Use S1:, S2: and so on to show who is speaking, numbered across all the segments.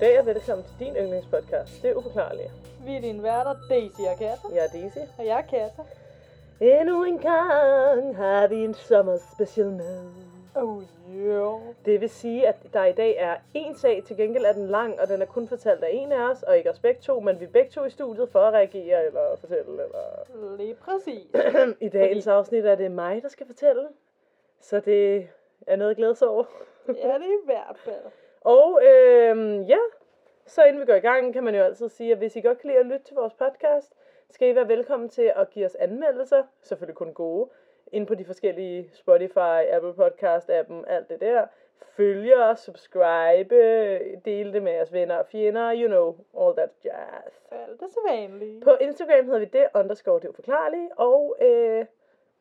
S1: Goddag og velkommen til din yndlingspodcast. Det er uforklarligt.
S2: Vi er dine værter, Daisy og Katta.
S1: Jeg er Daisy.
S2: Og jeg er Katta.
S1: Endnu en gang har vi en sommerspecial med.
S2: Oh, jo.
S1: Det vil sige, at der i dag er en sag, til gengæld er den lang, og den er kun fortalt af en af os, og ikke os begge to, men vi er begge to i studiet for at reagere eller fortælle. Eller...
S2: Lige præcis.
S1: I dagens afsnit er det mig, der skal fortælle, så det er noget at glæde sig over.
S2: ja, det er i hvert fald.
S1: Og øhm, ja, så inden vi går i gang, kan man jo altid sige, at hvis I godt kan lide at lytte til vores podcast, skal I være velkommen til at give os anmeldelser, selvfølgelig kun gode, ind på de forskellige Spotify, Apple Podcast appen, alt det der. Følge os, subscribe, dele det med jeres venner og fjender, you know, all that jazz.
S2: Alt det så vanligt.
S1: På Instagram hedder vi det underscore det uforklarlige, og øh,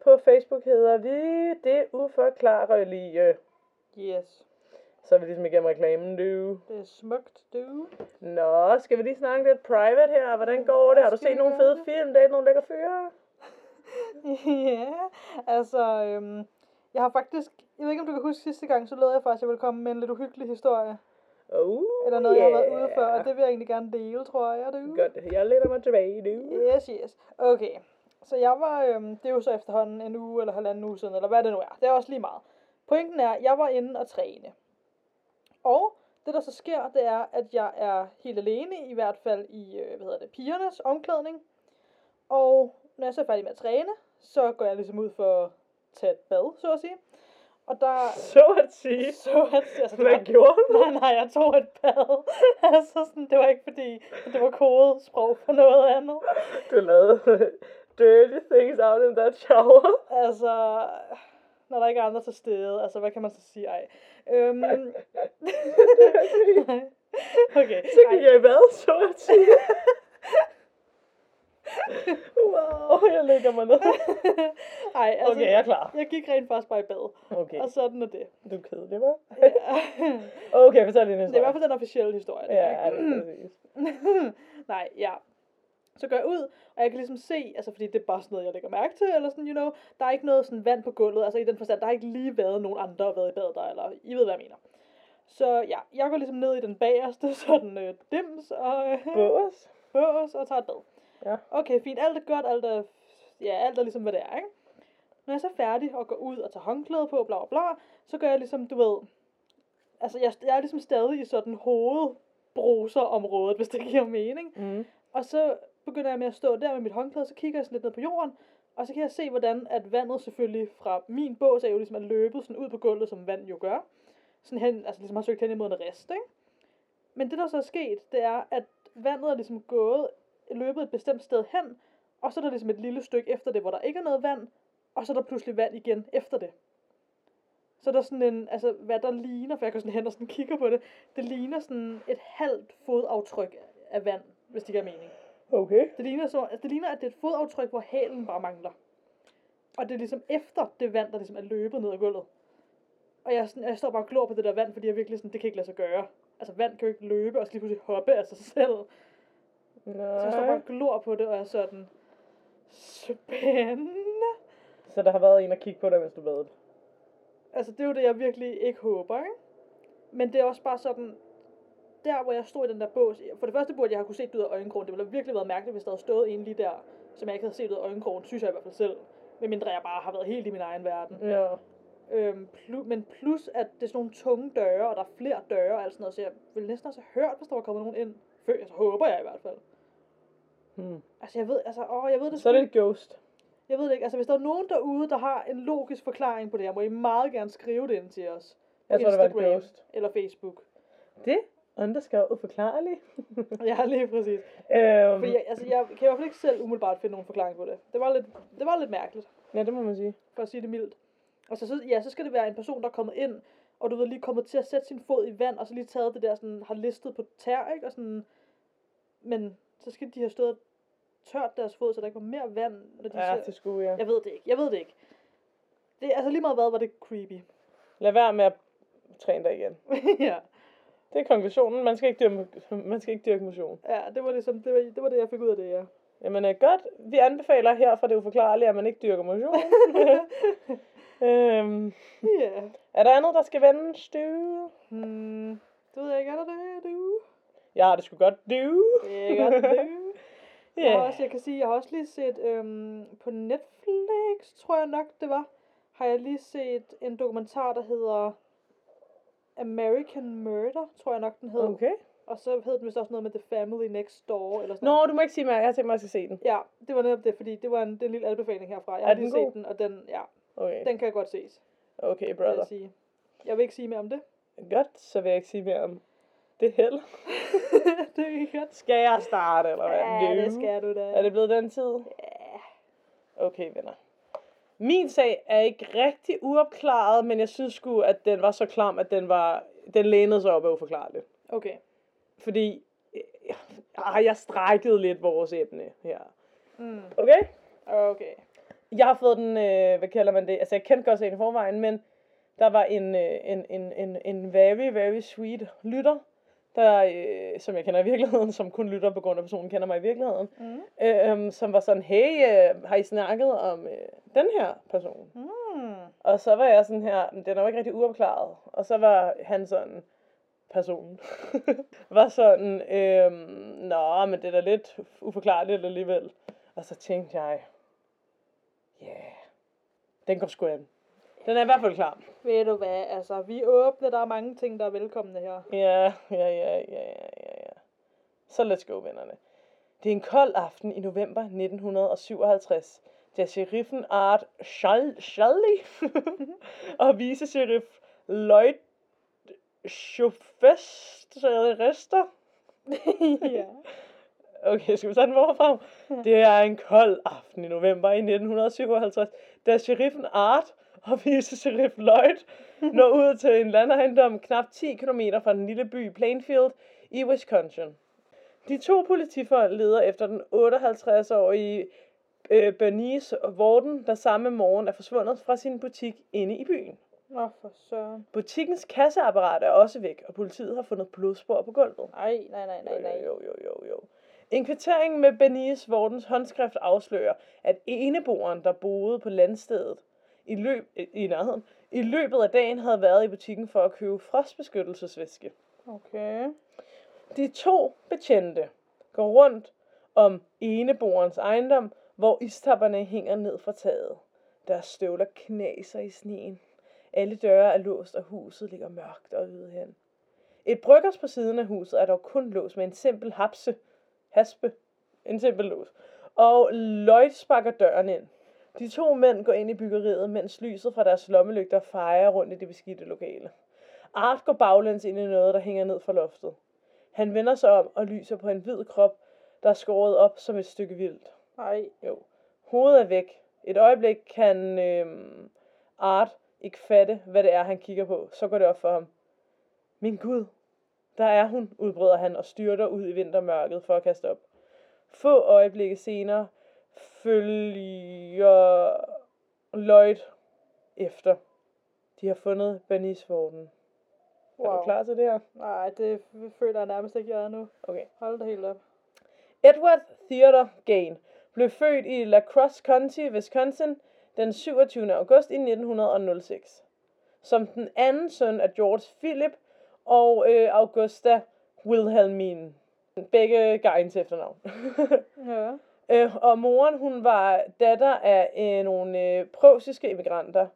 S1: på Facebook hedder vi det uforklarlige.
S2: Yes.
S1: Så er vi ligesom igennem reklamen, du.
S2: Det er smukt, du.
S1: Nå, skal vi lige snakke lidt private her? Hvordan går det? Har du set nogle fede film? Det er nogle lækre fyre?
S2: ja, altså, øhm, jeg har faktisk, jeg ved ikke om du kan huske sidste gang, så lovede jeg faktisk, at jeg ville komme med en lidt uhyggelig historie.
S1: Oh,
S2: Eller noget, jeg har været
S1: yeah.
S2: ude for, og det vil jeg egentlig gerne dele, tror jeg, du.
S1: Godt, jeg læner mig tilbage, du.
S2: Yes, yes. Okay. Så jeg var, øhm, det er jo så efterhånden en uge eller halvanden uge siden, eller hvad det nu er. Det er også lige meget. Pointen er, at jeg var inde og træne. Og det der så sker, det er, at jeg er helt alene, i hvert fald i, øh, hvad hedder det, pigernes omklædning. Og når jeg så er færdig med at træne, så går jeg ligesom ud for at tage et bad, så at sige. Og der...
S1: Så at sige.
S2: Så at, altså, det
S1: Hvad gjorde du?
S2: Nej, nej, jeg tog et bad. altså sådan, det var ikke fordi, det var kodesprog for noget andet.
S1: Du lavede dirty things out in that shower.
S2: Altså, når der ikke er andre til stede, altså hvad kan man så sige? Ej. Øhm, okay.
S1: Så gik jeg i så at sige. Wow, jeg lægger mig ned.
S2: Ej, altså,
S1: Okay, jeg er klar.
S2: Jeg gik rent faktisk bare i bad,
S1: Okay,
S2: og sådan er det.
S1: du er kedelig, hva'?
S2: Ja.
S1: Okay, fortæl din historie.
S2: det er i hvert fald den officielle historie.
S1: Ja,
S2: Ja,
S1: det er præcis.
S2: Nej, ja. Så går jeg ud, og jeg kan ligesom se, altså fordi det er bare sådan noget, jeg lægger mærke til, eller sådan, you know, der er ikke noget sådan vand på gulvet, altså i den forstand, der har ikke lige været nogen andre, der været i badet der, eller I ved, hvad jeg mener. Så ja, jeg går ligesom ned i den bagerste, sådan øh, dims, og øh,
S1: Bås.
S2: bås, og tager et bad.
S1: Ja.
S2: Okay, fint, alt er godt, alt er, ja, alt er ligesom, hvad det er, ikke? Når jeg så er færdig og går ud og tager håndklæde på, bla bla bla, så gør jeg ligesom, du ved, altså jeg, jeg er ligesom stadig i sådan hovedbruserområdet, hvis det giver mening.
S1: Mm.
S2: Og så begynder jeg med at stå der med mit håndklæde, så kigger jeg sådan lidt ned på jorden, og så kan jeg se, hvordan at vandet selvfølgelig fra min bås er jo ligesom er løbet sådan ud på gulvet, som vand jo gør. Sådan hen, altså ligesom har søgt hen imod en rest, ikke? Men det der så er sket, det er, at vandet er ligesom gået, løbet et bestemt sted hen, og så er der ligesom et lille stykke efter det, hvor der ikke er noget vand, og så er der pludselig vand igen efter det. Så er der sådan en, altså hvad der ligner, for jeg kan sådan hen og sådan kigger på det, det ligner sådan et halvt fodaftryk af vand, hvis det giver mening.
S1: Okay.
S2: Det ligner, så, altså det ligner, at det er et fodaftryk, hvor hælen bare mangler. Og det er ligesom efter det vand, der ligesom er løbet ned ad gulvet. Og jeg, sådan, jeg står bare og glor på det der vand, fordi jeg virkelig sådan, det kan ikke lade sig gøre. Altså vand kan jo ikke løbe, og så lige pludselig hoppe af sig selv. Så jeg står bare
S1: Nej.
S2: og glor på det, og jeg er sådan, spændende.
S1: Så der har været en at kigge på dig, mens du badede.
S2: Altså det er jo det, jeg virkelig ikke håber, ikke? Men det er også bare sådan, der hvor jeg stod i den der bås, for det første burde jeg have kunne se det ud af øjenkrogen. Det ville have virkelig været mærkeligt, hvis der havde stået en lige der, som jeg ikke havde set ud af øjenkrogen, synes jeg i hvert fald selv. Medmindre jeg bare har været helt i min egen verden.
S1: Ja.
S2: Øhm, plu, men plus, at det er sådan nogle tunge døre, og der er flere døre og alt sådan noget, så jeg ville næsten også have hørt, hvis der var kommet nogen ind. Før, altså håber jeg i hvert fald.
S1: Hmm.
S2: Altså jeg ved, altså, åh, jeg ved det
S1: Så er det et ghost.
S2: Jeg ved det ikke. Altså, hvis der er nogen derude, der har en logisk forklaring på det her, må I meget gerne skrive det ind til os. På
S1: Jeg tror, det var et
S2: Instagram
S1: ghost.
S2: Eller Facebook.
S1: Det underskrevet uforklarligt.
S2: Ja, lige præcis.
S1: øhm,
S2: Fordi jeg, altså, jeg kan i hvert fald ikke selv umiddelbart finde nogen forklaring på det. Det var lidt, det var lidt mærkeligt,
S1: Ja, det må man sige.
S2: for at sige det mildt. Og så, så, ja, så skal det være en person, der er kommet ind, og du ved, lige kommet til at sætte sin fod i vand, og så lige taget det der, sådan, har listet på tær, ikke? Og sådan, men så skal de have stået tørt deres fod, så der ikke var mere vand, når de
S1: Ja,
S2: ser-
S1: det skulle jeg.
S2: Jeg ved det ikke, jeg ved det ikke. Det, altså lige meget hvad, var det creepy.
S1: Lad være med at træne dig igen.
S2: ja.
S1: Det er konklusionen. Man skal ikke dyrke, man skal ikke dyrke motion.
S2: Ja, det var, ligesom, det, var, det var det, jeg fik ud af det, ja.
S1: Jamen øh, godt. Vi anbefaler her fra det uforklarlige, at man ikke dyrker motion. øhm,
S2: Ja.
S1: er der andet, der skal vendes, du?
S2: Hmm, det ved jeg ikke, er der det, du?
S1: Har det sgu godt, du.
S2: Det er godt, det.
S1: Ja.
S2: Jeg, har også, jeg kan sige, jeg har også lige set øhm, på Netflix, tror jeg nok det var, har jeg lige set en dokumentar, der hedder American Murder, tror jeg nok den hed.
S1: Okay.
S2: Og så hed den vist også noget med The Family Next Door, eller sådan noget.
S1: Nå, du må ikke sige mere. Jeg har tænkt mig, at jeg skal se den.
S2: Ja, det var netop det, fordi det var en, det er en lille anbefaling herfra. Jeg har
S1: den
S2: lige set den, og den, ja,
S1: Okay,
S2: den kan jeg godt ses,
S1: okay
S2: vil
S1: brother.
S2: jeg sige. Jeg vil ikke sige mere om det.
S1: Godt, så vil jeg ikke sige mere om det heller.
S2: det er godt.
S1: Skal jeg starte, eller hvad?
S2: Ja, det skal du da.
S1: Er det blevet den tid?
S2: Ja.
S1: Okay, venner. Min sag er ikke rigtig uopklaret, men jeg synes sgu, at den var så klam, at den var den lænede sig op af uforklarligt.
S2: Okay.
S1: Fordi øh, ah, jeg strækkede lidt vores emne her.
S2: Mm.
S1: Okay?
S2: Okay.
S1: Jeg har fået den, øh, hvad kalder man det? Altså, jeg kendte godt sagen i forvejen, men der var en, øh, en, en, en, en very, very sweet lytter, der, øh, som jeg kender i virkeligheden, som kun lytter på grund af, personen kender mig i virkeligheden,
S2: Mm.
S1: øh, som var sådan, hey, øh, har I snakket om øh, den her person?
S2: Mm.
S1: Og så var jeg sådan her, "Men den er jo ikke rigtig uopklaret. Og så var han sådan, personen, var sådan, øhm, nå, men det er da lidt uforklarligt alligevel. Og så tænkte jeg, ja, yeah, den går sgu an. Den er i hvert fald klar.
S2: Ved du hvad, altså, vi er åbne, der er mange ting, der er velkomne her.
S1: Ja, ja, ja, ja, ja, ja, ja. Så let's go, vennerne. Det er en kold aften i november 1957, da sheriffen Art Schall- Shalley og vice-sheriff Lloyd Schofester
S2: ja.
S1: Okay, skal vi tage den forfra? Det er en kold aften i november i 1957, da sheriffen Art og vice-sheriff Lloyd når ud til en landejendom knap 10 km fra den lille by Plainfield i Wisconsin. De to politifolk leder efter den 58-årige øh, Bernice Warden, der samme morgen er forsvundet fra sin butik inde i byen.
S2: Nå, for søren.
S1: Butikkens kasseapparat er også væk, og politiet har fundet blodspor på gulvet.
S2: Nej, nej, nej, nej, nej.
S1: Jo, jo, jo, jo. En kvittering med Bernice Vortens håndskrift afslører, at eneboeren, der boede på landstedet i, løb, i nærheden, i løbet af dagen havde været i butikken for at købe frostbeskyttelsesvæske.
S2: Okay.
S1: De to betjente går rundt om eneboerens ejendom, hvor istapperne hænger ned fra taget. Deres støvler knaser i sneen. Alle døre er låst, og huset ligger mørkt og ude hen. Et bryggers på siden af huset er dog kun låst med en simpel hapse. Haspe. En simpel lås. Og Lloyd sparker døren ind. De to mænd går ind i byggeriet, mens lyset fra deres lommelygter fejrer rundt i det beskidte lokale. Art går baglæns ind i noget, der hænger ned fra loftet. Han vender sig om og lyser på en hvid krop, der er skåret op som et stykke vildt.
S2: Nej.
S1: Jo. Hovedet er væk. Et øjeblik kan øhm, Art ikke fatte, hvad det er, han kigger på. Så går det op for ham. Min Gud, der er hun, udbryder han og styrter ud i vintermørket for at kaste op. Få øjeblikke senere følger Lloyd efter. De har fundet Bernice Vorden. Er
S2: Wow.
S1: du klar til det her?
S2: Nej, det føler jeg nærmest ikke, jeg er nu.
S1: Okay.
S2: Hold da helt op.
S1: Edward Theodore Gain blev født i La Crosse County, Wisconsin, den 27. august i 1906. Som den anden søn af George Philip og øh, Augusta Wilhelmine. Begge Gains efternavn.
S2: Ja.
S1: Øh, og moren, hun var datter af øh, nogle øh, preussiske immigranter.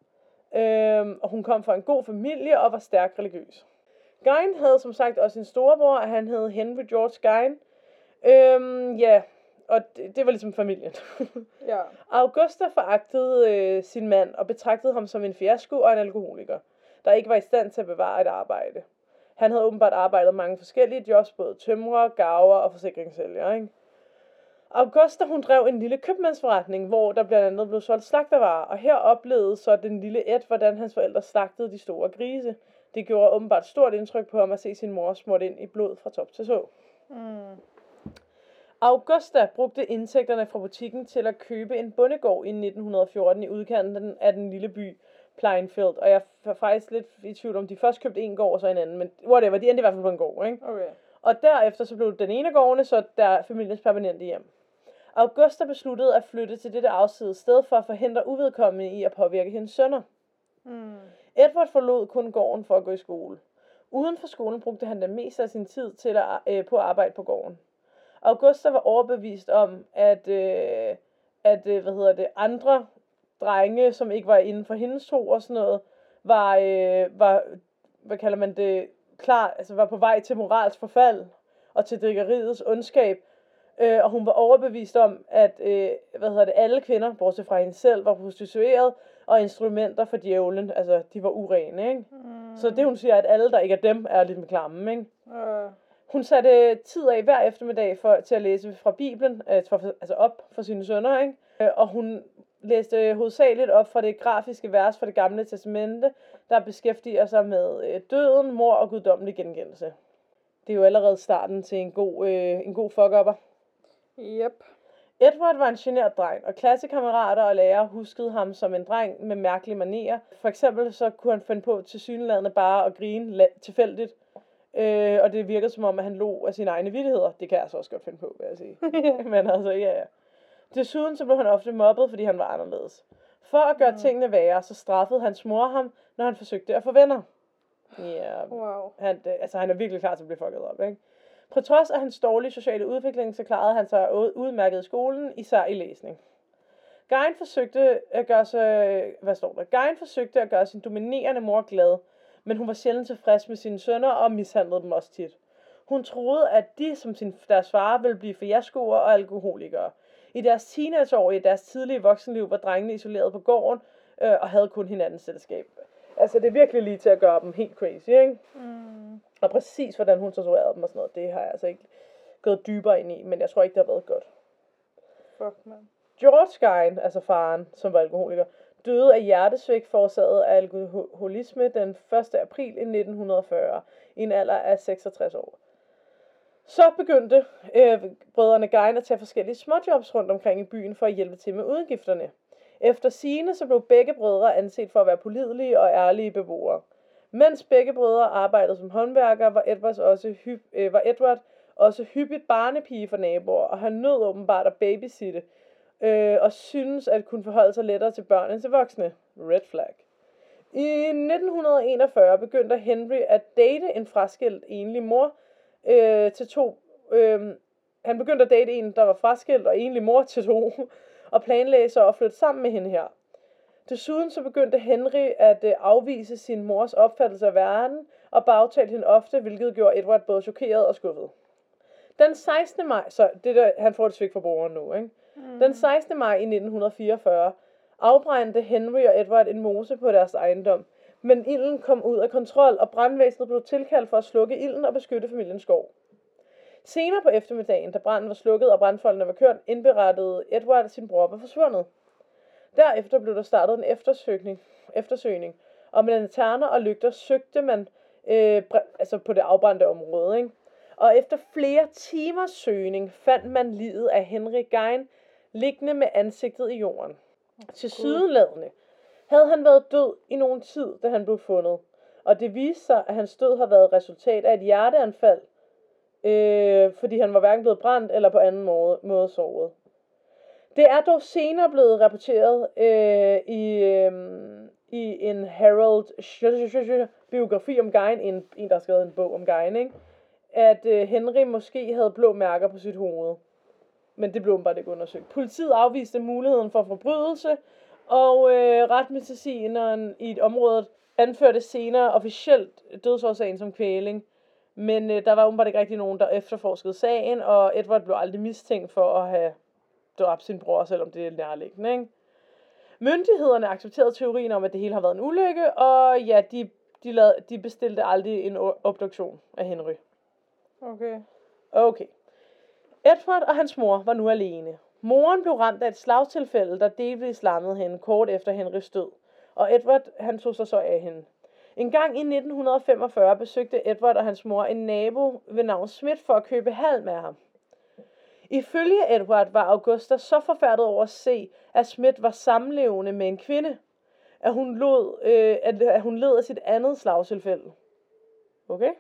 S1: Øh, og hun kom fra en god familie og var stærkt religiøs. Gein havde som sagt også en storebror, og han hed Henry George Gein. Øhm, ja, og det, det var ligesom familien.
S2: Ja.
S1: Augusta foragtede øh, sin mand og betragtede ham som en fiasko og en alkoholiker, der ikke var i stand til at bevare et arbejde. Han havde åbenbart arbejdet mange forskellige jobs, både tømrer, gaver og forsikringssælger. Ikke? Augusta hun drev en lille købmandsforretning, hvor der blandt andet blev solgt slagtervarer, og her oplevede så den lille Ed, hvordan hans forældre slagtede de store grise. Det gjorde åbenbart stort indtryk på ham at se sin mor smurt ind i blod fra top til så.
S2: Mm.
S1: Augusta brugte indtægterne fra butikken til at købe en bondegård i 1914 i udkanten af den lille by Plainfield. Og jeg er faktisk lidt i tvivl om, de først købte en gård og så en anden, men whatever, de endte i hvert fald på en gård, ikke?
S2: Okay.
S1: Og derefter så blev den ene af gårdene så der familiens permanente hjem. Augusta besluttede at flytte til dette afsides sted for at forhindre uvedkommende i at påvirke hendes sønner.
S2: Mm.
S1: Edward forlod kun gården for at gå i skole. Uden for skolen brugte han det meste af sin tid til at, øh, på at arbejde på gården. Augusta var overbevist om, at, øh, at øh, hvad hedder det, andre drenge, som ikke var inden for hendes tro og sådan noget, var, øh, var hvad kalder man det, klar, altså var på vej til morals forfald og til drikkeriets ondskab. Øh, og hun var overbevist om, at øh, hvad hedder det, alle kvinder, bortset fra hende selv, var prostitueret og instrumenter for djævlen. Altså, de var urene, ikke? Mm. Så det hun siger, at alle, der ikke er dem, er lidt med klamme, ikke?
S2: Uh.
S1: Hun satte tid af hver eftermiddag for, til at læse fra Bibelen, øh, for, altså op for sine sønner, ikke? Øh, og hun læste hovedsageligt op fra det grafiske vers fra det gamle testamente, der beskæftiger sig med øh, døden, mor og guddommelig gengældelse. Det er jo allerede starten til en god, øh, en god fuck-upper.
S2: Yep.
S1: Edward var en genert dreng, og klassekammerater og lærere huskede ham som en dreng med mærkelige manier. For eksempel så kunne han finde på til synlædende bare at grine tilfældigt. Øh, og det virkede som om, at han lå af sine egne vittigheder. Det kan jeg så også godt finde på, vil jeg sige. Men altså, ja, ja. Desuden så blev han ofte mobbet, fordi han var anderledes. For at gøre mm. tingene værre, så straffede hans mor ham, når han forsøgte at få venner. Ja,
S2: Wow.
S1: han, altså, han er virkelig klar til at blive fucket op, ikke? På trods af hans dårlige sociale udvikling, så klarede han sig udmærket i skolen, især i læsning. Gein forsøgte at gøre sig, hvad står der? Gein forsøgte at gøre sin dominerende mor glad, men hun var sjældent tilfreds med sine sønner og mishandlede dem også tit. Hun troede, at de som sin, deres far ville blive fiaskoer og alkoholikere. I deres teenageår og i deres tidlige voksenliv var drengene isoleret på gården øh, og havde kun hinandens selskab. Altså, det er virkelig lige til at gøre dem helt crazy, ikke?
S2: Mm.
S1: Og præcis hvordan hun torturerede dem og sådan noget, det har jeg altså ikke gået dybere ind i, men jeg tror ikke, det har været godt.
S2: Fuck, man.
S1: George Gein, altså faren, som var alkoholiker, døde af hjertesvigt forårsaget af alkoholisme den 1. april i 1940, i en alder af 66 år. Så begyndte øh, brødrene Gein at tage forskellige småjobs rundt omkring i byen for at hjælpe til med udgifterne. Efter sine så blev begge brødre anset for at være pålidelige og ærlige beboere. Mens begge brødre arbejdede som håndværkere, var Edwards også, hypp, øh, var Edward også hyppigt barnepige for naboer, og han nød åbenbart at babysitte, øh, og synes at kunne forholde sig lettere til børn end til voksne. Red flag. I 1941 begyndte Henry at date en fraskilt enlig mor øh, til to. Øh, han begyndte at date en, der var fraskilt og enlig mor til to, og planlagde så at flytte sammen med hende her. Desuden så begyndte Henry at øh, afvise sin mors opfattelse af verden, og bagtalte hende ofte, hvilket gjorde Edward både chokeret og skuffet. Den 16. maj, så det der, han får det svigt fra brugeren nu, ikke? Mm. Den 16. maj i 1944 afbrændte Henry og Edward en mose på deres ejendom, men ilden kom ud af kontrol, og brandvæsenet blev tilkaldt for at slukke ilden og beskytte familiens skov. Senere på eftermiddagen, da branden var slukket og brandfolkene var kørt, indberettede Edward, at sin bror var forsvundet. Derefter blev der startet en eftersøgning, eftersøgning og med lanterner og lygter søgte man øh, altså på det afbrændte område. Ikke? Og efter flere timers søgning fandt man livet af Henry Gein liggende med ansigtet i jorden. Til sydenladende havde han været død i nogen tid, da han blev fundet. Og det viste sig, at hans død har været resultat af et hjerteanfald, øh, fordi han var hverken blevet brændt eller på anden måde, måde såret. Det er dog senere blevet rapporteret øh, i, øh, i en Harold biografi om Gein, en, en der har skrevet en bog om Gein, ikke? at øh, Henry måske havde blå mærker på sit hoved. Men det blev bare ikke undersøgt. Politiet afviste muligheden for forbrydelse, og øh, retmedicineren i et område anførte senere officielt dødsårsagen som kvæling. Men øh, der var åbenbart ikke rigtig nogen, der efterforskede sagen, og Edward blev aldrig mistænkt for at have dræbt sin bror, selvom det er nærliggende. Ikke? Myndighederne accepterede teorien om, at det hele har været en ulykke, og ja, de, de, lavede, de bestilte aldrig en obduktion af Henry.
S2: Okay.
S1: Okay. Edward og hans mor var nu alene. Moren blev ramt af et slagtilfælde, der delvis lammede hende kort efter Henrys død, og Edward han tog sig så af hende. En gang i 1945 besøgte Edward og hans mor en nabo ved navn Smith for at købe halm af ham. Ifølge Edward var Augusta så forfærdet over at se, at Smith var samlevende med en kvinde, at hun, lod, øh, at, at hun led af sit andet slagtilfælde. Okay?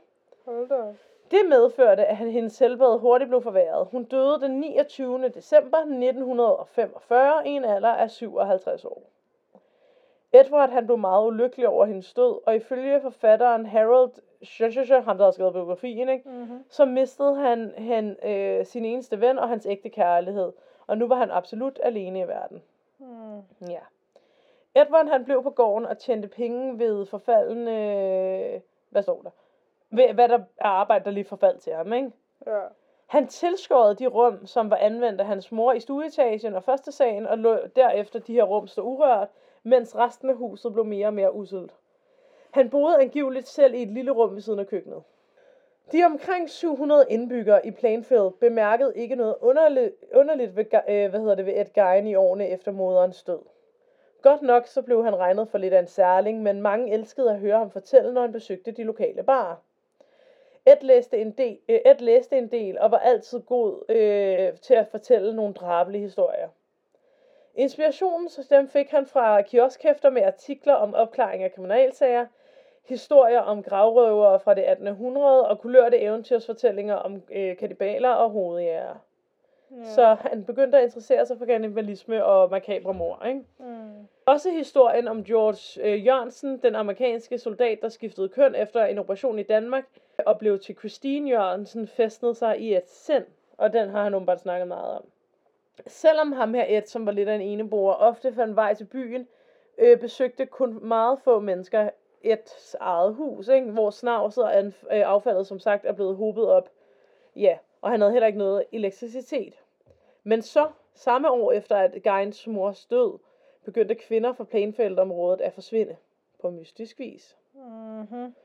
S2: Hold da.
S1: Det medførte, at hendes helbred hurtigt blev forværret. Hun døde den 29. december 1945 i en alder af 57 år. Edward han blev meget ulykkelig over hendes død, og ifølge forfatteren Harold Schlechter, ham der har skrevet biografien, ikke?
S2: Mm-hmm.
S1: så mistede han, han øh, sin eneste ven og hans ægte kærlighed. Og nu var han absolut alene i verden.
S2: Mm.
S1: Ja. Edward han blev på gården og tjente penge ved forfaldende... Øh, hvad står der? Ved, hvad der er arbejde, der lige forfaldt til ham, ikke?
S2: Ja.
S1: Han tilskårede de rum, som var anvendt af hans mor i stueetagen og første sagen, og lå derefter de her rum stå urørt, mens resten af huset blev mere og mere uselt. Han boede angiveligt selv i et lille rum ved siden af køkkenet. De omkring 700 indbyggere i Plainfield bemærkede ikke noget underligt, underligt ved, øh, hvad hedder det, ved Ed Gein i årene efter moderens død. Godt nok så blev han regnet for lidt af en særling, men mange elskede at høre ham fortælle, når han besøgte de lokale barer. Ed læste en del, øh, Ed læste en del og var altid god øh, til at fortælle nogle drabelige historier. Inspirationen så dem fik han fra kioskhæfter med artikler om opklaring af kriminalsager, historier om gravrøvere fra det 1800 og kulørte eventyrsfortællinger om øh, kanibaler og hovedjæger.
S2: ja.
S1: Så han begyndte at interessere sig for kannibalisme og makabre mord, ikke?
S2: Mm.
S1: Også historien om George øh, Jørgensen, den amerikanske soldat, der skiftede køn efter en operation i Danmark, og blev til Christine Jørgensen, festnede sig i et sind, og den har han åbenbart snakket meget om. Selvom ham her Ed, som var lidt af en eneboer, ofte fandt vej til byen, øh, besøgte kun meget få mennesker Eds eget hus, ikke? hvor snavset og øh, affaldet som sagt er blevet hobet op. Ja, og han havde heller ikke noget elektricitet. Men så, samme år efter at Geins mors død, begyndte kvinder fra Plainfield-området at forsvinde på mystisk vis.
S2: Mm-hmm.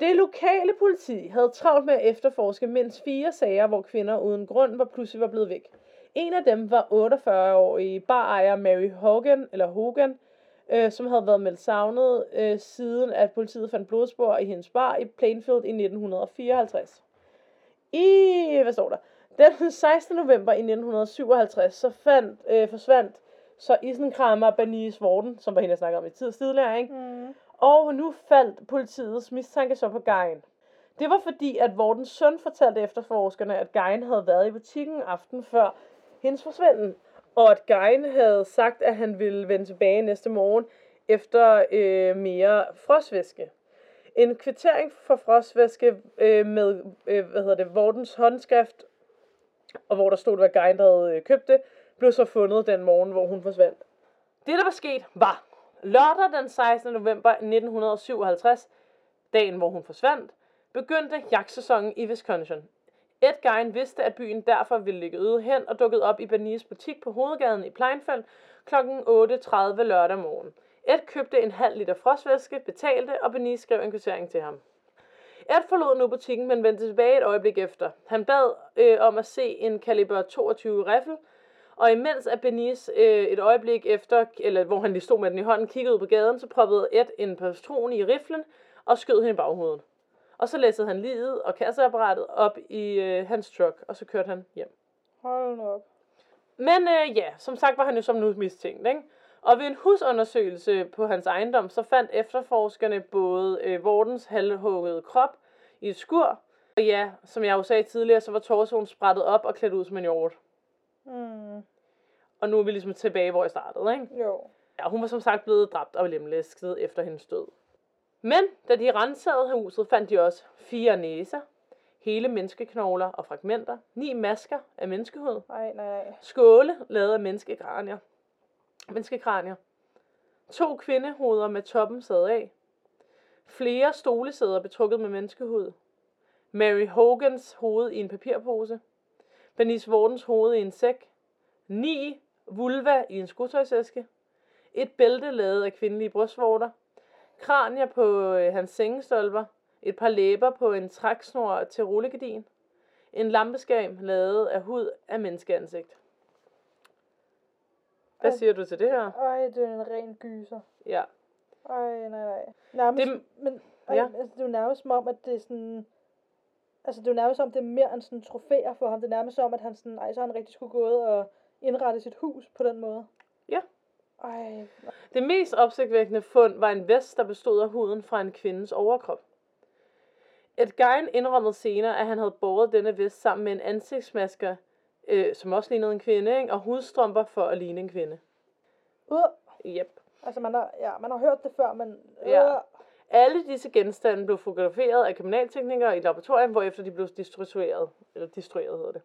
S1: Det lokale politi havde travlt med at efterforske mindst fire sager, hvor kvinder uden grund var pludselig var blevet væk. En af dem var 48-årige barejer Mary Hogan, eller Hogan, øh, som havde været meldt savnet øh, siden, at politiet fandt blodspor i hendes bar i Plainfield i 1954. I, hvad står der? Den 16. november i 1957, så fandt, øh, forsvandt så isenkrammer Bernice Vorden, som var hende, jeg snakkede om i tid tidligere, ikke?
S2: Mm.
S1: Og nu faldt politiets mistanke så på Gein. Det var fordi, at Vortens søn fortalte efterforskerne, at Gein havde været i butikken aften før hendes forsvinden. Og at Gein havde sagt, at han ville vende tilbage næste morgen efter øh, mere frostvæske. En kvittering for frostvæske øh, med, øh, hvad hedder det, Vortens håndskrift, og hvor der stod, hvad Gein havde øh, købt det, blev så fundet den morgen, hvor hun forsvandt. Det, der var sket, var lørdag den 16. november 1957, dagen hvor hun forsvandt, begyndte jagtsæsonen i Wisconsin. Edgein vidste, at byen derfor ville ligge øde hen og dukkede op i Bernice butik på hovedgaden i Pleinfeld kl. 8.30 lørdag morgen. Ed købte en halv liter frostvæske, betalte, og Bernice skrev en kvittering til ham. Ed forlod nu butikken, men vendte tilbage et øjeblik efter. Han bad øh, om at se en kaliber 22 riffel, og imens at Bernice øh, et øjeblik efter, eller hvor han lige stod med den i hånden, kiggede ud på gaden, så proppede Ed en patron i riflen og skød hende i baghovedet. Og så læssede han livet og kasseapparatet op i øh, hans truck, og så kørte han hjem.
S2: Hold op.
S1: Men øh, ja, som sagt var han jo som nu mistænkt, ikke? Og ved en husundersøgelse på hans ejendom, så fandt efterforskerne både øh, Vortens halvhuggede krop i et skur, og ja, som jeg jo sagde tidligere, så var torsoen sprættet op og klædt ud som en hjort.
S2: Mm.
S1: Og nu er vi ligesom tilbage, hvor jeg startede, ikke?
S2: Jo.
S1: Ja, hun var som sagt blevet dræbt og lemlæsket efter hendes død. Men da de rensede huset, fandt de også fire næser, hele menneskeknogler og fragmenter, ni masker af menneskehud,
S2: Nej, nej, nej.
S1: skåle lavet af menneskekranier, menneskekranier, to kvindehoveder med toppen sad af, flere stolesæder betrukket med menneskehud, Mary Hogans hoved i en papirpose, Bernice Vortens hoved i en sæk, ni vulva i en skotøjsæske, et bælte lavet af kvindelige brystvorter, kranier på øh, hans sengestolper, et par læber på en træksnor til rullegardin, en lampeskærm lavet af hud af menneskeansigt. Hvad siger du til det her?
S2: Ej, det er en ren gyser.
S1: Ja.
S2: Ej, nej, nej. Nærmest,
S1: Det-
S2: men ej,
S1: ja.
S2: altså, det er jo nærmest som om, at det er sådan... Altså, det er jo nærmest som, det er mere end sådan trofæer for ham. Det er nærmest som, at han sådan, ej, så han rigtig skulle gået og indrette sit hus på den måde.
S1: Ja.
S2: Ej,
S1: Det mest opsigtvækkende fund var en vest, der bestod af huden fra en kvindes overkrop. Et Gein indrømmede senere, at han havde båret denne vest sammen med en ansigtsmaske, øh, som også lignede en kvinde, ikke? og hudstrømper for at ligne en kvinde.
S2: uh,
S1: Yep.
S2: Altså, man har, ja, man har hørt det før, men... Øh,
S1: Ja. Alle disse genstande blev fotograferet af kriminalteknikere i laboratoriet, hvorefter de blev destrueret, eller destrueret hedder det.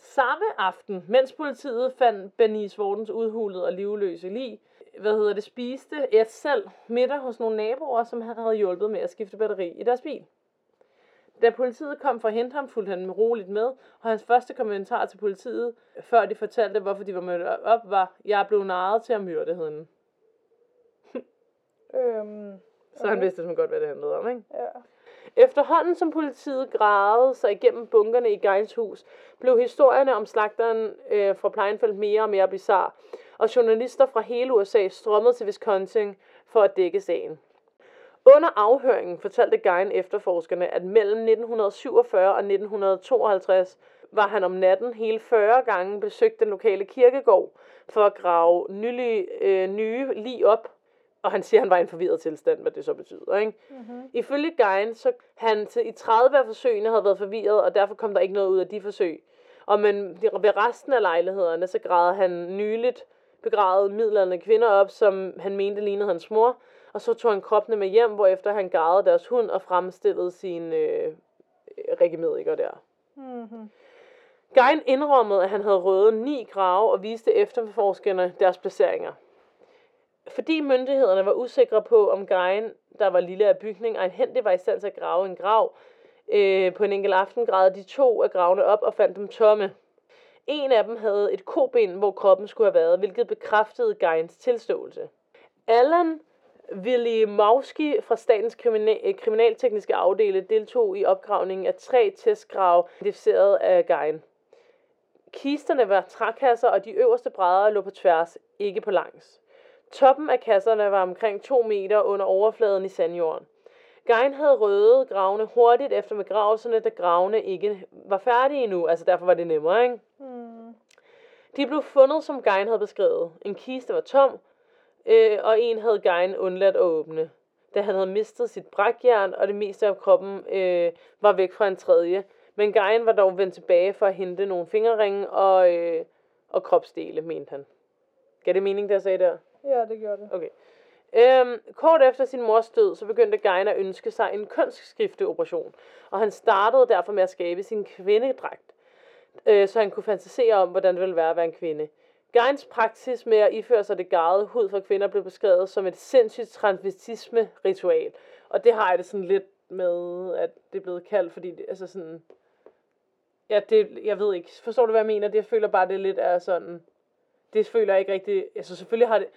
S1: Samme aften, mens politiet fandt Bernice Vortens udhulede og livløse lig, hvad hedder det, spiste et selv middag hos nogle naboer, som han havde hjulpet med at skifte batteri i deres bil. Da politiet kom for at hente ham, fulgte han roligt med, og hans første kommentar til politiet, før de fortalte, hvorfor de var mødt op, var, jeg blev narret til at myrde hende.
S2: øhm,
S1: Så han vidste sådan godt, hvad det handlede om, ikke?
S2: Ja.
S1: Efterhånden som politiet gravede sig igennem bunkerne i Geins hus, blev historierne om slagteren øh, fra Pleinfeldt mere og mere bizarre, og journalister fra hele USA strømmede til Wisconsin for at dække sagen. Under afhøringen fortalte Gein efterforskerne, at mellem 1947 og 1952 var han om natten hele 40 gange besøgt den lokale kirkegård for at grave nylige, øh, nye lig op, og han siger, at han var i en forvirret tilstand, hvad det så betyder. Ikke?
S2: Mm-hmm.
S1: Ifølge Gein, så han til, i 30 af forsøgene havde været forvirret, og derfor kom der ikke noget ud af de forsøg. Og men ved resten af lejlighederne, så gravede han nyligt begravet midlerne kvinder op, som han mente lignede hans mor, og så tog han kroppene med hjem, hvorefter han gravede deres hund og fremstillede sine øh, regimediker der.
S2: Mm-hmm.
S1: Gein indrømmede, at han havde røvet ni grave og viste efterforskerne deres placeringer. Fordi myndighederne var usikre på, om Gein, der var lille af bygning, og hente var i stand til at grave en grav, øh, på en enkelt aften gravede de to af gravene op og fandt dem tomme. En af dem havde et koben, hvor kroppen skulle have været, hvilket bekræftede Geins tilståelse. Allan Wilimowski fra Statens Kriminal- øh, Kriminaltekniske Afdele deltog i opgravningen af tre testgrave, identificeret af Gein. Kisterne var trækasser, og de øverste brædder lå på tværs, ikke på langs. Toppen af kasserne var omkring 2 meter under overfladen i sandjorden. Gein havde rødet gravene hurtigt efter begravelserne, da gravene ikke var færdige endnu, altså derfor var det nemmere, ikke?
S2: Mm.
S1: De blev fundet, som Gein havde beskrevet. En kiste var tom, øh, og en havde Gein undladt at åbne, da han havde mistet sit brækjern, og det meste af kroppen øh, var væk fra en tredje. Men Gein var dog vendt tilbage for at hente nogle fingerringe og, øh, og kropsdele, mente han. Gav det mening, jeg sagde der?
S2: Ja, det gjorde det.
S1: Okay. Øhm, kort efter sin mors død, så begyndte Gein at ønske sig en kønsskifteoperation, og han startede derfor med at skabe sin kvindedragt, øh, så han kunne fantasere om, hvordan det ville være at være en kvinde. Geins praksis med at iføre sig det garede hud for kvinder blev beskrevet som et sindssygt transvestisme-ritual, og det har jeg det sådan lidt med, at det er blevet kaldt, fordi det, altså sådan, ja, det, jeg ved ikke, forstår du, hvad jeg mener? Det, jeg føler bare, det lidt er sådan, det føler jeg ikke rigtig, altså selvfølgelig har det,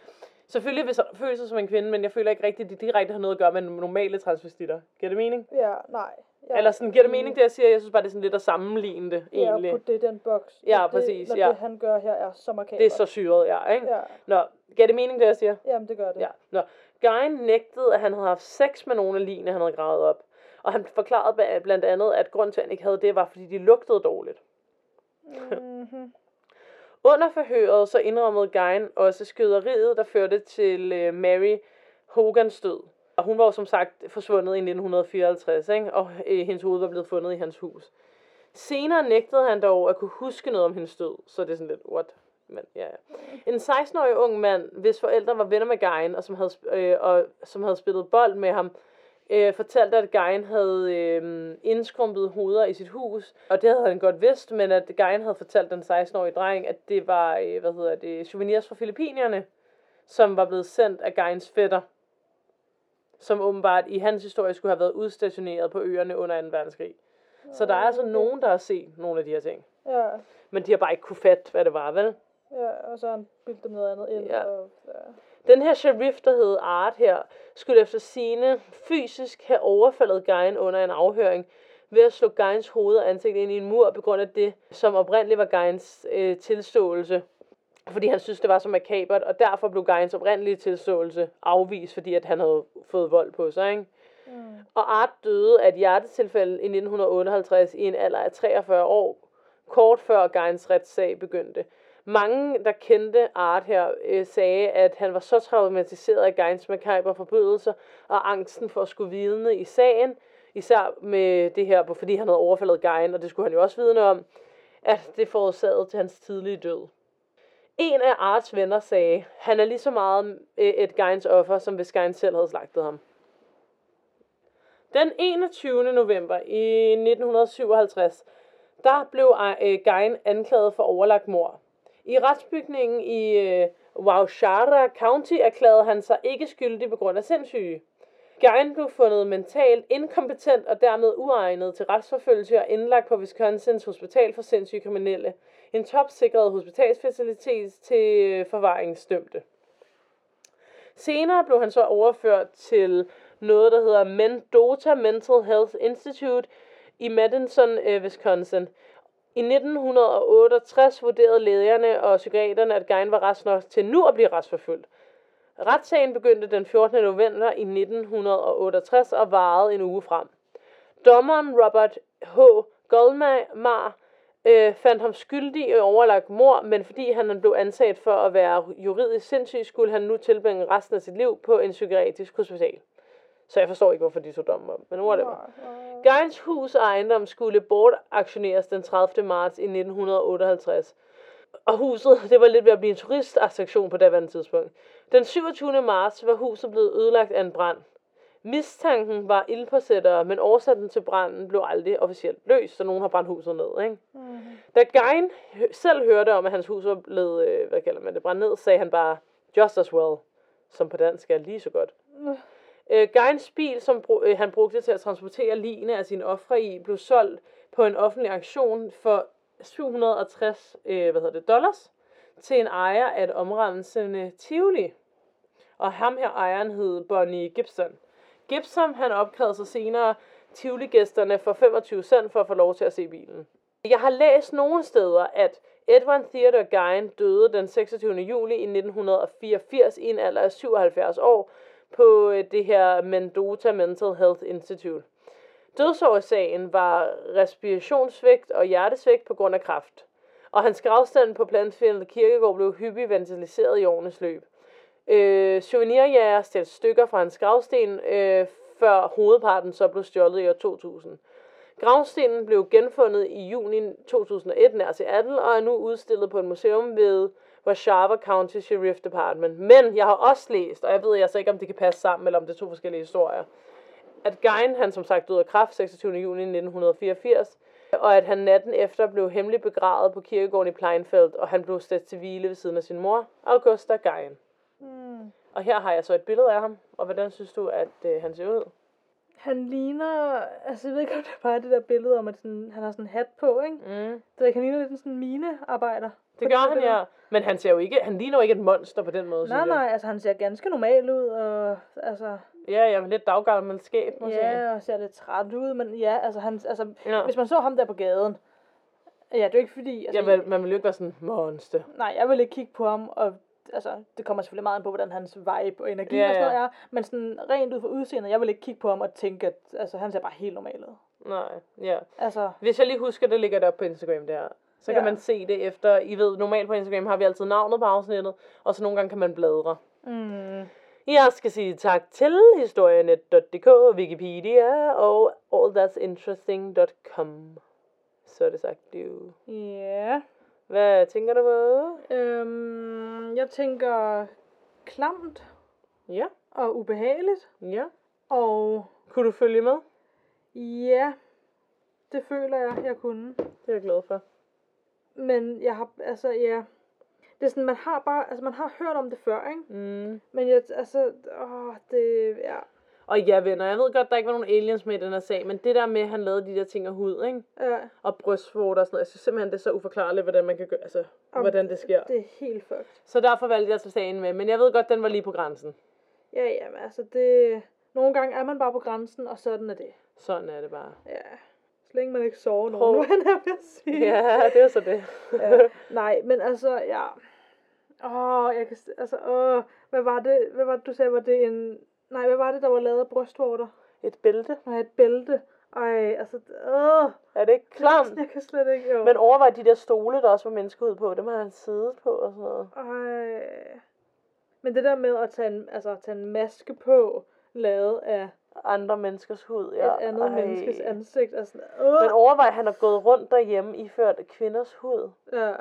S1: Selvfølgelig hvis han føler sig som en kvinde, men jeg føler ikke rigtigt, at det direkte har noget at gøre med normale transvestitter. Giver det mening?
S2: Ja, nej. Ja,
S1: Eller sådan, giver det mening, det jeg siger? Jeg synes bare, det er sådan lidt at sammenligne det,
S2: Ja,
S1: egentlig.
S2: putte det i den boks.
S1: Ja,
S2: det,
S1: præcis,
S2: Når
S1: ja.
S2: det, han gør her, er så markant.
S1: Det er så syret, ja, ikke?
S2: Ja,
S1: Nå, giver det mening, det jeg siger?
S2: jamen det gør det.
S1: Ja. Nå. Gein nægtede, at han havde haft sex med nogle af ligene, han havde gravet op. Og han forklarede bla- blandt andet, at grund til, at han ikke havde det, var, fordi de lugtede dårligt.
S2: Mm-hmm.
S1: Under forhøret så indrømmede Gein også skyderiet, der førte til øh, Mary Hogans død. Og hun var jo som sagt forsvundet i 1954, ikke? og øh, hendes hoved var blevet fundet i hans hus. Senere nægtede han dog at kunne huske noget om hendes død, så det er sådan lidt, what? Men, ja, ja. En 16-årig ung mand, hvis forældre var venner med Gein, og som havde, øh, og som havde spillet bold med ham, øh, fortalte, at Gein havde øh, indskrumpet hoveder i sit hus, og det havde han godt vidst, men at Gein havde fortalt den 16-årige dreng, at det var, øh, hvad hedder det, souvenirs fra Filippinerne, som var blevet sendt af Geins fætter, som åbenbart i hans historie skulle have været udstationeret på øerne under 2. verdenskrig. Så der er altså
S2: Okay.
S1: nogen, der har set nogle af de her ting.
S2: Ja,
S1: Men de har bare ikke kunne fatte, hvad det var, vel?
S2: ja, og så har han bildt dem noget andet ind.
S1: Ja.
S2: Og, ja.
S1: Den her sheriff, der hed Art her, skulle efter sine fysisk have overfaldet Gein under en afhøring ved at slå Geins hoved og ansigt ind i en mur på grund af det, som oprindeligt var Geins øh, tilståelse. Fordi han synes, det var så makabert, og derfor blev Geins oprindelige tilståelse afvist, fordi at han havde fået vold på sig, ikke?
S2: Mm.
S1: Og Art døde af et hjertetilfælde i 1958 i en alder af 43 år, kort før Geins retssag begyndte. Mange, der kendte Art her, øh, sagde, at han var så traumatiseret af Geins makabre forbrydelser og angsten for at skulle vidne i sagen, især med det her, fordi han havde overfaldet Gein, og det skulle han jo også vidne om, at det forårsagede til hans tidlige død. En af Arts venner sagde, han er lige så meget øh, et Geins offer, som hvis Gein selv havde slagtet ham. Den 21. november i 1957, der blev øh, Gein anklaget for overlagt mord. I retsbygningen i øh, Waushara County erklærede han sig ikke skyldig på grund af sindssyge. Gein blev fundet mentalt inkompetent og dermed uegnet til retsforfølgelse og indlagt på Wisconsins Hospital for sindssyge kriminelle. En topsikret hospitalsfacilitet til øh, forvaringsdømte. Senere blev han så overført til noget, der hedder Mendota Mental Health Institute i Madison, øh, Wisconsin. I 1968 vurderede lægerne og psykiaterne, at Gein var rest nok til nu at blive retsforfulgt. Retssagen begyndte den 14. november i 1968 og varede en uge frem. Dommeren Robert H. Goldmar øh, fandt ham skyldig i overlagt mord, men fordi han blev ansat for at være juridisk sindssyg, skulle han nu tilbringe resten af sit liv på en psykiatrisk hospital. Så jeg forstår ikke, hvorfor de tog dommen om, men whatever. Geins hus og ejendom skulle bortaktioneres den 30. marts i 1958. Og huset, det var lidt ved at blive en turistattraktion på daværende tidspunkt. Den 27. marts var huset blevet ødelagt af en brand. Mistanken var ildpåsættere, men årsagen til branden blev aldrig officielt løst, så nogen har brændt huset ned. Ikke?
S2: Mm.
S1: Da Gein selv hørte om, at hans hus var blevet, øh, hvad kalder man det, brændt ned, sagde han bare, just as well, som på dansk er lige så godt.
S2: Mm.
S1: Øh, Geins bil, som bru- øh, han brugte til at transportere ligene af sine ofre i, blev solgt på en offentlig auktion for 760 øh, hvad hedder det, dollars til en ejer af et omrensende Tivoli. Og ham her ejeren hed Bonnie Gibson. Gibson han opkrævede sig senere Tivoli-gæsterne for 25 cent for at få lov til at se bilen. Jeg har læst nogle steder, at Edward Theodore Gein døde den 26. juli i 1984 i en alder af 77 år på øh, det her Mendota Mental Health Institute. Dødsårsagen var respirationssvigt og hjertesvigt på grund af kræft. Og hans gravstand på Plantfield Kirkegård blev hyppigt vandaliseret i årenes løb. Øh, souvenirjæger stjal stykker fra hans gravsten, øh, før hovedparten så blev stjålet i år 2000. Gravstenen blev genfundet i juni 2001 nær Seattle og er nu udstillet på et museum ved Warszawa County Sheriff Department. Men jeg har også læst, og jeg ved altså ikke, om det kan passe sammen, eller om det er to forskellige historier, at Gein, han som sagt døde af kræft 26. juni 1984, og at han natten efter blev hemmeligt begravet på kirkegården i Pleinfeld, og han blev stedt til hvile ved siden af sin mor, Augusta Gein.
S2: Mm.
S1: Og her har jeg så et billede af ham, og hvordan synes du, at øh, han ser ud?
S2: Han ligner, altså jeg ved ikke, om det er bare det der billede om, at sådan, han har sådan en hat på, ikke?
S1: Mm.
S2: Det han ligner lidt en sådan minearbejder.
S1: Det gør han, ja. Men han ser jo ikke, han ligner jo ikke et monster på den måde,
S2: Nej,
S1: synes jeg.
S2: nej, altså han ser ganske normal ud, og altså,
S1: Ja, jeg er lidt daggammel skæb, måske.
S2: ja, og ser lidt træt ud, men ja, altså, han, altså
S1: ja.
S2: hvis man så ham der på gaden, ja, det er jo ikke fordi, altså,
S1: ja man, man vil jo ikke være sådan, monster.
S2: nej, jeg vil ikke kigge på ham, og altså, det kommer selvfølgelig meget an på, hvordan hans vibe og energi
S1: Ja,
S2: og sådan
S1: ja.
S2: noget er, men sådan rent ud fra udseendet, jeg vil ikke kigge på ham og tænke, at altså, han ser bare helt normal ud.
S1: Nej, ja.
S2: Altså,
S1: Hvis jeg lige husker, det ligger op på Instagram der. Så kan
S2: Ja.
S1: man se det efter, I ved, normalt på Instagram har vi altid navnet på afsnittet, og så nogle gange kan man bladre.
S2: mm,
S1: Jeg skal sige tak til historienet.dk, Wikipedia og allthat'sinteresting.com. Så er det sagt, du.
S2: ja,
S1: Hvad tænker du på?
S2: øhm, jeg tænker klamt
S1: Ja,
S2: og ubehageligt,
S1: ja.
S2: og
S1: Kunne du følge med?
S2: ja, det føler jeg, jeg kunne.
S1: Det er jeg glad for.
S2: Men jeg har, altså ja, det er sådan, man har bare, altså man har hørt om det før, ikke?
S1: Mm.
S2: Men jeg, altså, åh, det, ja,
S1: Og ja, venner, jeg ved godt, der ikke var nogen aliens med i den her sag, men det der med, at han lavede de der ting af hud, ikke?
S2: ja,
S1: Og brystvorter og sådan noget, jeg synes simpelthen, det er så uforklarligt, hvordan man kan gøre, altså,
S2: Om-
S1: hvordan det sker.
S2: det er helt fucked.
S1: Så derfor valgte jeg tage sagen med, men jeg ved godt, den var lige på grænsen.
S2: Ja, ja, men altså det, nogle gange er man bare på grænsen, og sådan er det.
S1: Sådan er det bare.
S2: Ja, længe man ikke sover nogen, nu er jeg ved at sige.
S1: Ja, det er så det.
S2: ja. Nej, men altså, ja. Åh, jeg kan, altså, åh, hvad var det, hvad var det, du sagde, var det en, nej, hvad var det, der var lavet af brystvorter?
S1: Et bælte.
S2: Nej, et bælte. Ej, altså, åh,
S1: Er det ikke klamt?
S2: jeg kan slet ikke, jo.
S1: Men overvej de der stole, der også var menneskehud på, dem har han siddet på og sådan noget.
S2: Ej. Men det der med at tage en, altså, tage en maske på, lavet af
S1: Andre menneskers hud, ja.
S2: et andet
S1: Ej.
S2: menneskes ansigt, og sådan, åh,
S1: Men overvej, at han har gået rundt derhjemme iført kvinders hud.
S2: ja.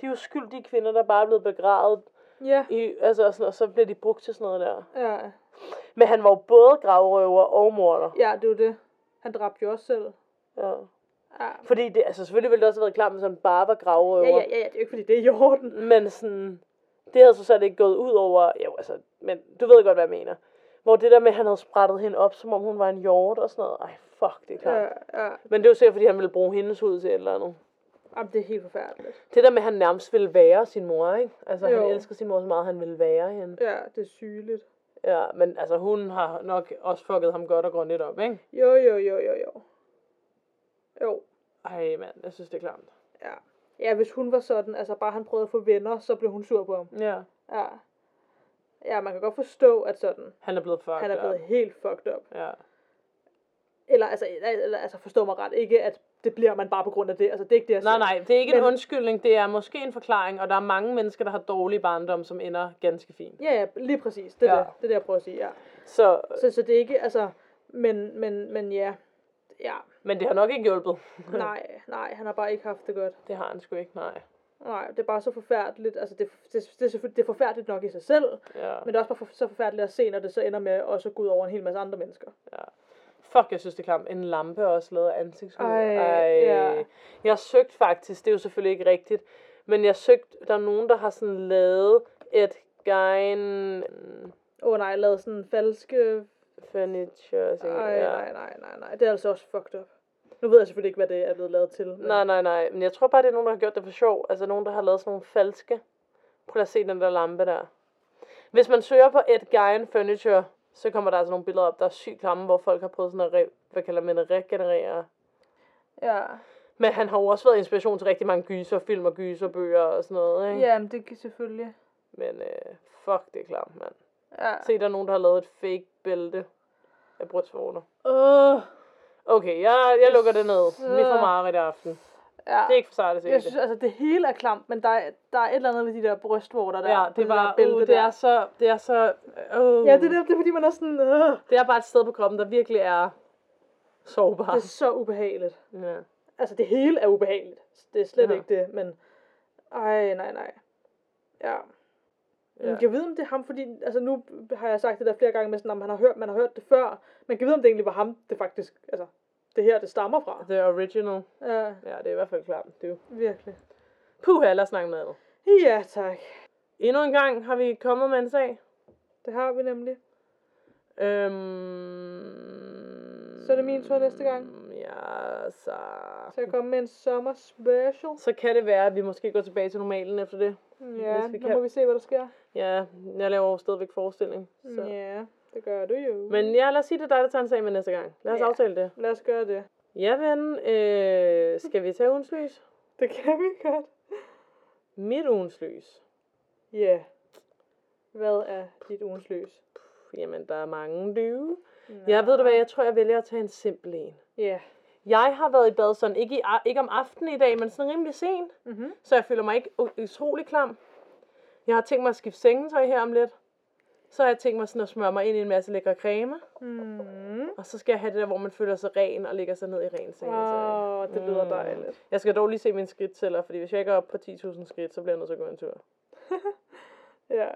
S1: de uskyldige kvinder, der bare er blevet begravet,
S2: Ja.
S1: i, altså, sådan, og så bliver de brugt til sådan noget der.
S2: Ja.
S1: Men han var jo både gravrøver og morder.
S2: Ja, det er jo det. Han dræbte jo også selv.
S1: Ja.
S2: Ja.
S1: Fordi det, altså selvfølgelig ville det også have været klart, hvis han bare var gravrøver.
S2: Ja, ja, ja, ja, det er jo ikke fordi, det er i orden.
S1: Men sådan, det havde så slet ikke gået ud over, jo altså, men du ved godt, hvad jeg mener. Hvor det der med, at han havde sprættet hende op, som om hun var en hjort og sådan noget. Ej, fuck, det er klart.
S2: Ja, ja.
S1: Men det var sikkert, fordi han ville bruge hendes hud til et eller andet.
S2: Jamen, det er helt forfærdeligt.
S1: Det der med, at han nærmest ville være sin mor, ikke? Altså, jo. han elsker sin mor så meget, han ville være hende.
S2: Ja, det er sygeligt.
S1: Ja, men altså, hun har nok også fucket ham godt og grundigt op, ikke?
S2: Jo, jo, jo, jo, jo. Jo,
S1: Ej, mand, jeg synes, det er klamt.
S2: ja. Ja, hvis hun var sådan, altså bare han prøvede at få venner, så blev hun sur på ham.
S1: Ja.
S2: Ja. Ja, man kan godt forstå, at sådan,
S1: Han er blevet fucked
S2: han er blevet
S1: up.
S2: helt fucked up.
S1: Ja.
S2: Eller altså, eller, altså forstå mig ret, ikke at det bliver man bare på grund af det. Altså, det er ikke det, jeg
S1: Nej,
S2: siger.
S1: nej, det er ikke en
S2: Men-
S1: undskyldning, det er måske en forklaring, og der er mange mennesker, der har dårlige barndom, som ender ganske fint.
S2: Ja, ja, lige præcis. Det er,
S1: Ja.
S2: det. det er det, jeg prøver at sige, ja.
S1: Så,
S2: Så, så det er ikke, altså, men, men, men ja. Ja,
S1: men det har nok ikke hjulpet.
S2: nej, nej, han har bare ikke haft det godt.
S1: Det har han sgu ikke, nej.
S2: Nej, det er bare så forfærdeligt. Altså, det, det, det, er selvfølgelig det er forfærdeligt nok i sig selv,
S1: Ja.
S2: men det er også bare for, så forfærdeligt at se, når det så ender med også at gå ud over en hel masse andre mennesker.
S1: Fuck, jeg synes, det er klamt. En lampe er også lavet af ansigtshud.
S2: Ej, ja.
S1: Jeg har søgt faktisk, det er jo selvfølgelig ikke rigtigt, men jeg har søgt, der er nogen, der har sådan lavet et gein
S2: Åh oh, nej, lavet sådan falske...
S1: furniture.
S2: Ej,
S1: ja.
S2: nej, nej, nej, nej. Det er altså også fucked up. Nu ved jeg selvfølgelig ikke, hvad det er blevet lavet til. Men...
S1: Nej, nej, nej. Men jeg tror bare, det er nogen, der har gjort det for sjov. Altså nogen, der har lavet sådan nogle falske. Prøv at se den der lampe der. Hvis man søger på et Guyan Furniture, så kommer der altså nogle billeder op, der er sygt klamme, hvor folk har prøvet sådan at, re- hvad kalder man det, regenerere.
S2: Ja.
S1: Men han har jo også været inspiration til rigtig mange gyserfilm og gyserbøger og sådan noget, ikke?
S2: Ja, men det kan selvfølgelig.
S1: Men øh, fuck, det er klamt, mand.
S2: Ja.
S1: Se, der er nogen, der har lavet et fake bælte af brystvorter.
S2: Åh.
S1: Okay, jeg, jeg lukker det ned. Vi får meget i aften.
S2: Ja.
S1: Det er ikke for sejt at se
S2: Jeg
S1: det.
S2: synes, altså, det hele er klamt, men der er, der er et eller andet ved de der brystvorter der.
S1: Ja, det var,
S2: bælte
S1: uh, det
S2: der.
S1: er så, det er så, uh,
S2: Ja, det er, det er fordi, man er sådan, øh,
S1: det er bare et sted på kroppen, der virkelig er
S2: det
S1: sårbar.
S2: er så ubehageligt.
S1: Ja.
S2: Altså, det hele er ubehageligt. Det er slet
S1: Ja.
S2: ikke det, men... Ej, nej, nej. Ja.
S1: Ja.
S2: Jeg ved, om det er ham, fordi... Altså, nu har jeg sagt det der flere gange med sådan, om han har hørt, man har hørt det før. Men jeg ved, om det egentlig var ham, det faktisk... Altså, det her, det stammer fra.
S1: The original.
S2: Ja,
S1: Ja, det er i hvert fald klart. Det er jo.
S2: virkelig.
S1: Puh, lad os snakke med det.
S2: Ja, tak.
S1: Endnu en gang har vi kommet med en sag.
S2: Det har vi nemlig.
S1: Øhm,
S2: Så er det min tur næste gang.
S1: Ja, så...
S2: Jeg kommer med en sommer special.
S1: Så kan det være, at vi måske går tilbage til normalen efter det.
S2: Ja,
S1: vi
S2: nu
S1: kan.
S2: må vi se, hvad der sker.
S1: Ja, jeg laver jo stadigvæk forestilling. Så.
S2: Ja, det gør du jo.
S1: Men ja, lad os sige, det er dig, der tager en sag med næste gang. Lad os
S2: Ja.
S1: aftale det.
S2: Lad os gøre det.
S1: Ja, ven. Øh, skal vi tage ugens lys?
S2: Det kan vi godt.
S1: Mit ugens lys.
S2: Ja. Hvad er dit ugens?
S1: Puh, Jamen, der er mange dyve. Jeg ved du hvad, jeg tror, jeg vælger at tage en simpel en.
S2: Ja.
S1: Jeg har været i bad sådan, ikke, i, ikke om aftenen i dag, men sådan rimelig sent.
S2: Mhm.
S1: Så jeg føler mig ikke utrolig klam. Jeg har tænkt mig at skifte sengetøj her om lidt. Så har jeg tænkt mig sådan at smøre mig ind i en masse lækre creme.
S2: Mm.
S1: Og så skal jeg have det der, hvor man føler sig ren og ligger sig ned i ren sengetøj.
S2: Åh, oh, det lyder
S1: Mm.
S2: dejligt.
S1: Jeg skal dog lige se min skridttæller, fordi hvis jeg ikke er oppe på 10.000 skridt, så bliver jeg nødt til at gå en tur.
S2: Ja.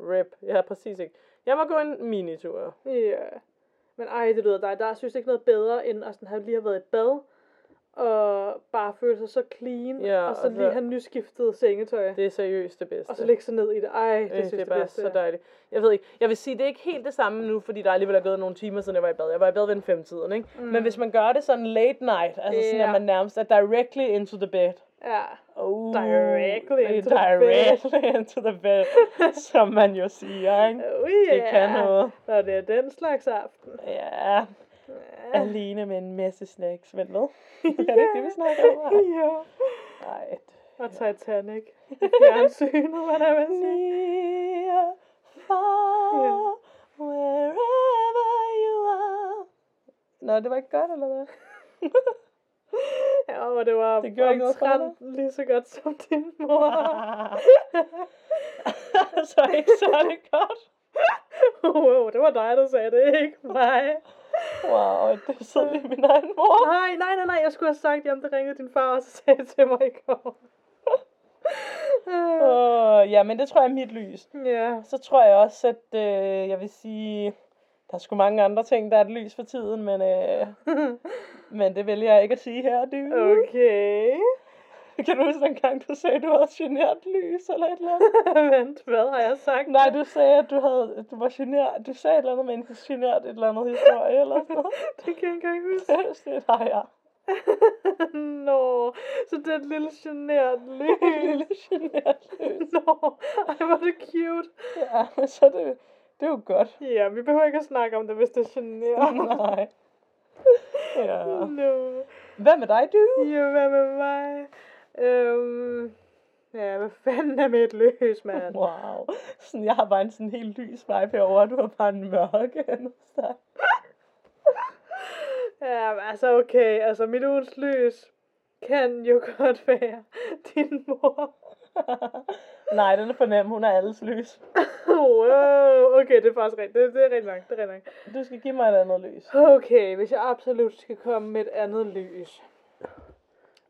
S1: Rip. Jeg har præcis ikke. Jeg må gå en minitur.
S2: Ja. Men ej, det lyder dejligt. Der er synes ikke noget bedre, end at sådan have lige have været i bad. Og bare føle sig så clean.
S1: Ja,
S2: og så
S1: og
S2: lige have nyskiftet sengetøj.
S1: Det er seriøst det bedste.
S2: Og så lægge sig ned i det. Ej, det
S1: Øh,
S2: synes
S1: det er
S2: jeg
S1: bare
S2: bedste.
S1: så dejligt. Jeg ved ikke, jeg vil sige, det er ikke helt det samme nu, fordi der alligevel er gået nogle timer, siden jeg var i bad. Jeg var i bad ved en femtiden, ikke? Mm. Men hvis man gør det sådan late night, altså sådan,
S2: Ja.
S1: at man nærmest er directly into the bed.
S2: Ja.
S1: Oh,
S2: Directly into the
S1: directly into the bed, som man jo siger, ikke?
S2: Oh, yeah.
S1: Det kan noget.
S2: Når det er den slags aften.
S1: Ja,
S2: Ja.
S1: alene med en masse snacks. Men hvad? er det ikke det, vi snakker om?
S2: ja.
S1: Nej.
S2: Og Titanic. Fjernsynet, hvad der vil sige.
S1: Near, far, wherever you are. Nå, det var ikke godt, eller hvad?
S2: Ja, og det var
S1: Det gjorde ikke noget
S2: lige så godt som din mor.
S1: så ikke særlig godt.
S2: wow, det var dig, der sagde det, ikke mig.
S1: Wow, det sidder lige min egen mor.
S2: Nej, nej, nej, nej, jeg skulle have sagt, jamen det ringede din far, og så sagde til mig i går.
S1: Uh, ja, men det tror jeg er mit lys.
S2: Ja.
S1: Så tror jeg også, at øh, jeg vil sige, der er sgu mange andre ting, der er et lys for tiden, men, øh, men det vælger jeg ikke at sige her, du.
S2: Okay.
S1: Kan du huske den gang, du sagde, du havde genert lys eller et eller andet?
S2: Vent, hvad har jeg sagt?
S1: Nej, du sagde, at du, havde, du var genert. Du sagde et eller andet med en genert et eller andet historie eller sådan noget.
S2: det kan jeg ikke engang huske.
S1: det dig, ja.
S2: Nå, så det er et lille genert lys.
S1: lille genert lys.
S2: Nå, ej, hvor det cute.
S1: Ja, men så er det, det er jo godt.
S2: Ja, vi behøver ikke at snakke om det, hvis det er genert.
S1: Nej. Ja.
S2: Nå.
S1: Hvad med dig, du?
S2: Ja, hvad med mig? Øhm, ja, hvad fanden er med et løs, mand?
S1: Wow. Sådan, jeg har bare en sådan helt lys vibe herovre, du har bare en mørk andet sted.
S2: Ja, altså okay, altså mit ugens lys kan jo godt være din mor.
S1: Nej, den er for nem. Hun er alles lys.
S2: wow, okay, det er faktisk rigtigt. Det, det er rigtig nok, det er rigtig nok.
S1: Du skal give mig et andet lys.
S2: Okay, hvis jeg absolut skal komme med et andet lys.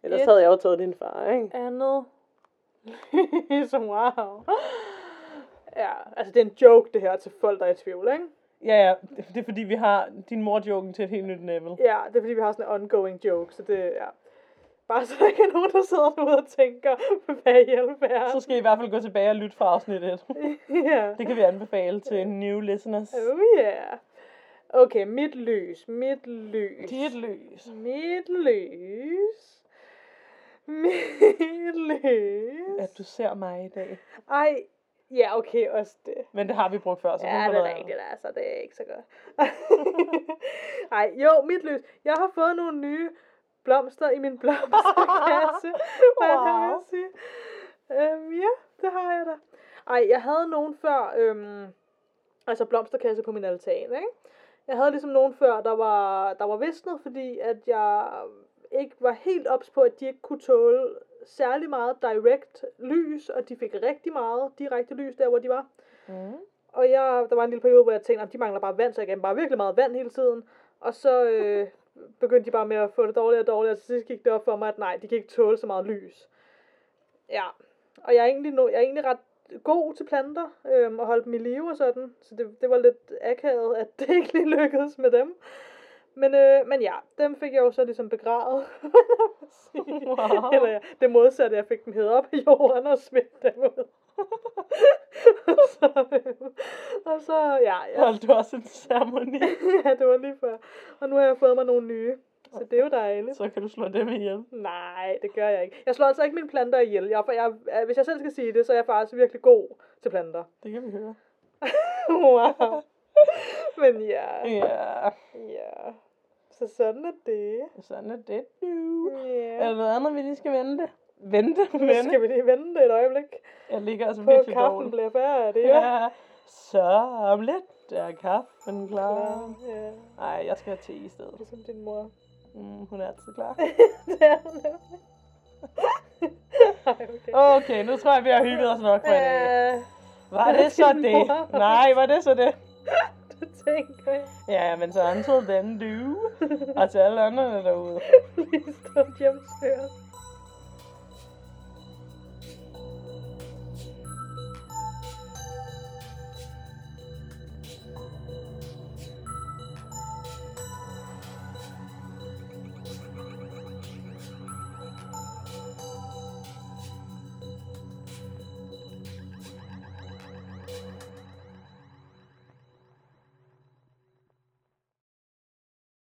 S1: Ellers
S2: Et-
S1: havde jeg jo taget din far, ikke?
S2: Andet lys, wow. Ja, altså det er en joke det her til folk, der er i tvivl, ikke?
S1: Ja, ja. Det det er fordi, vi har din mor-joken til et helt nyt level.
S2: Ja, det er fordi, vi har sådan en ongoing joke, så det, ja. Bare så der ikke er nogen, der sidder derude og tænker, hvad i alverden.
S1: Så skal I i hvert fald gå tilbage og lytte fra afsnit 1.
S2: ja.
S1: Det kan vi anbefale til new listeners.
S2: Oh yeah. Okay, mit lys, mit lys.
S1: Dit lys.
S2: Mit lys. Mit lys.
S1: At du ser mig i dag.
S2: Ej, ja, okay, også det.
S1: Men det har vi brugt før, så
S2: Ja, det er rigtigt, altså, det er ikke så godt. Ej, jo, mit lys. Jeg har fået nogle nye blomster i min blomsterkasse. Hvad wow. det vil sige. Øhm, ja, det har jeg da. Ej, jeg havde nogen før, øhm, altså blomsterkasse på min altan, ikke? Jeg havde ligesom nogen før, der var, der var visnet, fordi at jeg ikke var helt ops på, at de ikke kunne tåle særlig meget direct lys, og de fik rigtig meget direkte lys der, hvor de var.
S1: Mm.
S2: Og jeg, der var en lille periode, hvor jeg tænkte, at de mangler bare vand, så jeg gav dem bare virkelig meget vand hele tiden. Og så øh, begyndte de bare med at få det dårligere og dårligere, og til sidst gik det op for mig, at nej, de kan ikke tåle så meget lys. Ja, og jeg er egentlig, no, jeg er egentlig ret god til planter, øhm, og holde dem i live og sådan, så det, det var lidt akavet, at det ikke lige lykkedes med dem. Men, øh, men ja, dem fik jeg jo så ligesom begravet.
S1: Wow.
S2: Eller ja, det modsatte, jeg fik dem hævet op i jorden og smidt dem ud. og, så, øh, og så, ja, ja,
S1: Holdt du også en ceremoni?
S2: ja, det var lige før. Og nu har jeg fået mig nogle nye, så det er jo dejligt.
S1: Så kan du slå dem ihjel.
S2: Nej, det gør jeg ikke. Jeg slår altså ikke mine planter ihjel. Jeg, jeg, jeg, hvis jeg selv skal sige det, så er jeg faktisk virkelig god til planter.
S1: Det kan vi høre.
S2: wow. Men ja,
S1: Ja,
S2: ja. Så sådan er det.
S1: sådan er det nu. Er
S2: Ja.
S1: der noget andet, vi lige skal vente? Vente, vente.
S2: skal vi lige vente et øjeblik.
S1: Jeg ligger altså
S2: På
S1: virkelig
S2: kaffen
S1: dårligt.
S2: bliver færdig. Ja.
S1: Ja, så om lidt er kaffen klar.
S2: ja.
S1: Nej, jeg skal have te i stedet.
S2: Ligesom din mor.
S1: Mm, hun er altid klar.
S2: det er hun nemlig. Ej, okay.
S1: Okay, nu tror jeg, vi har hygget os nok for i dag.
S2: Ja,
S1: Var det så det?
S2: mor.
S1: Nej, var det så det?
S2: det tænker jeg.
S1: Ja, men så until then, du. Og til alle andre derude.
S2: Lige stå hjemme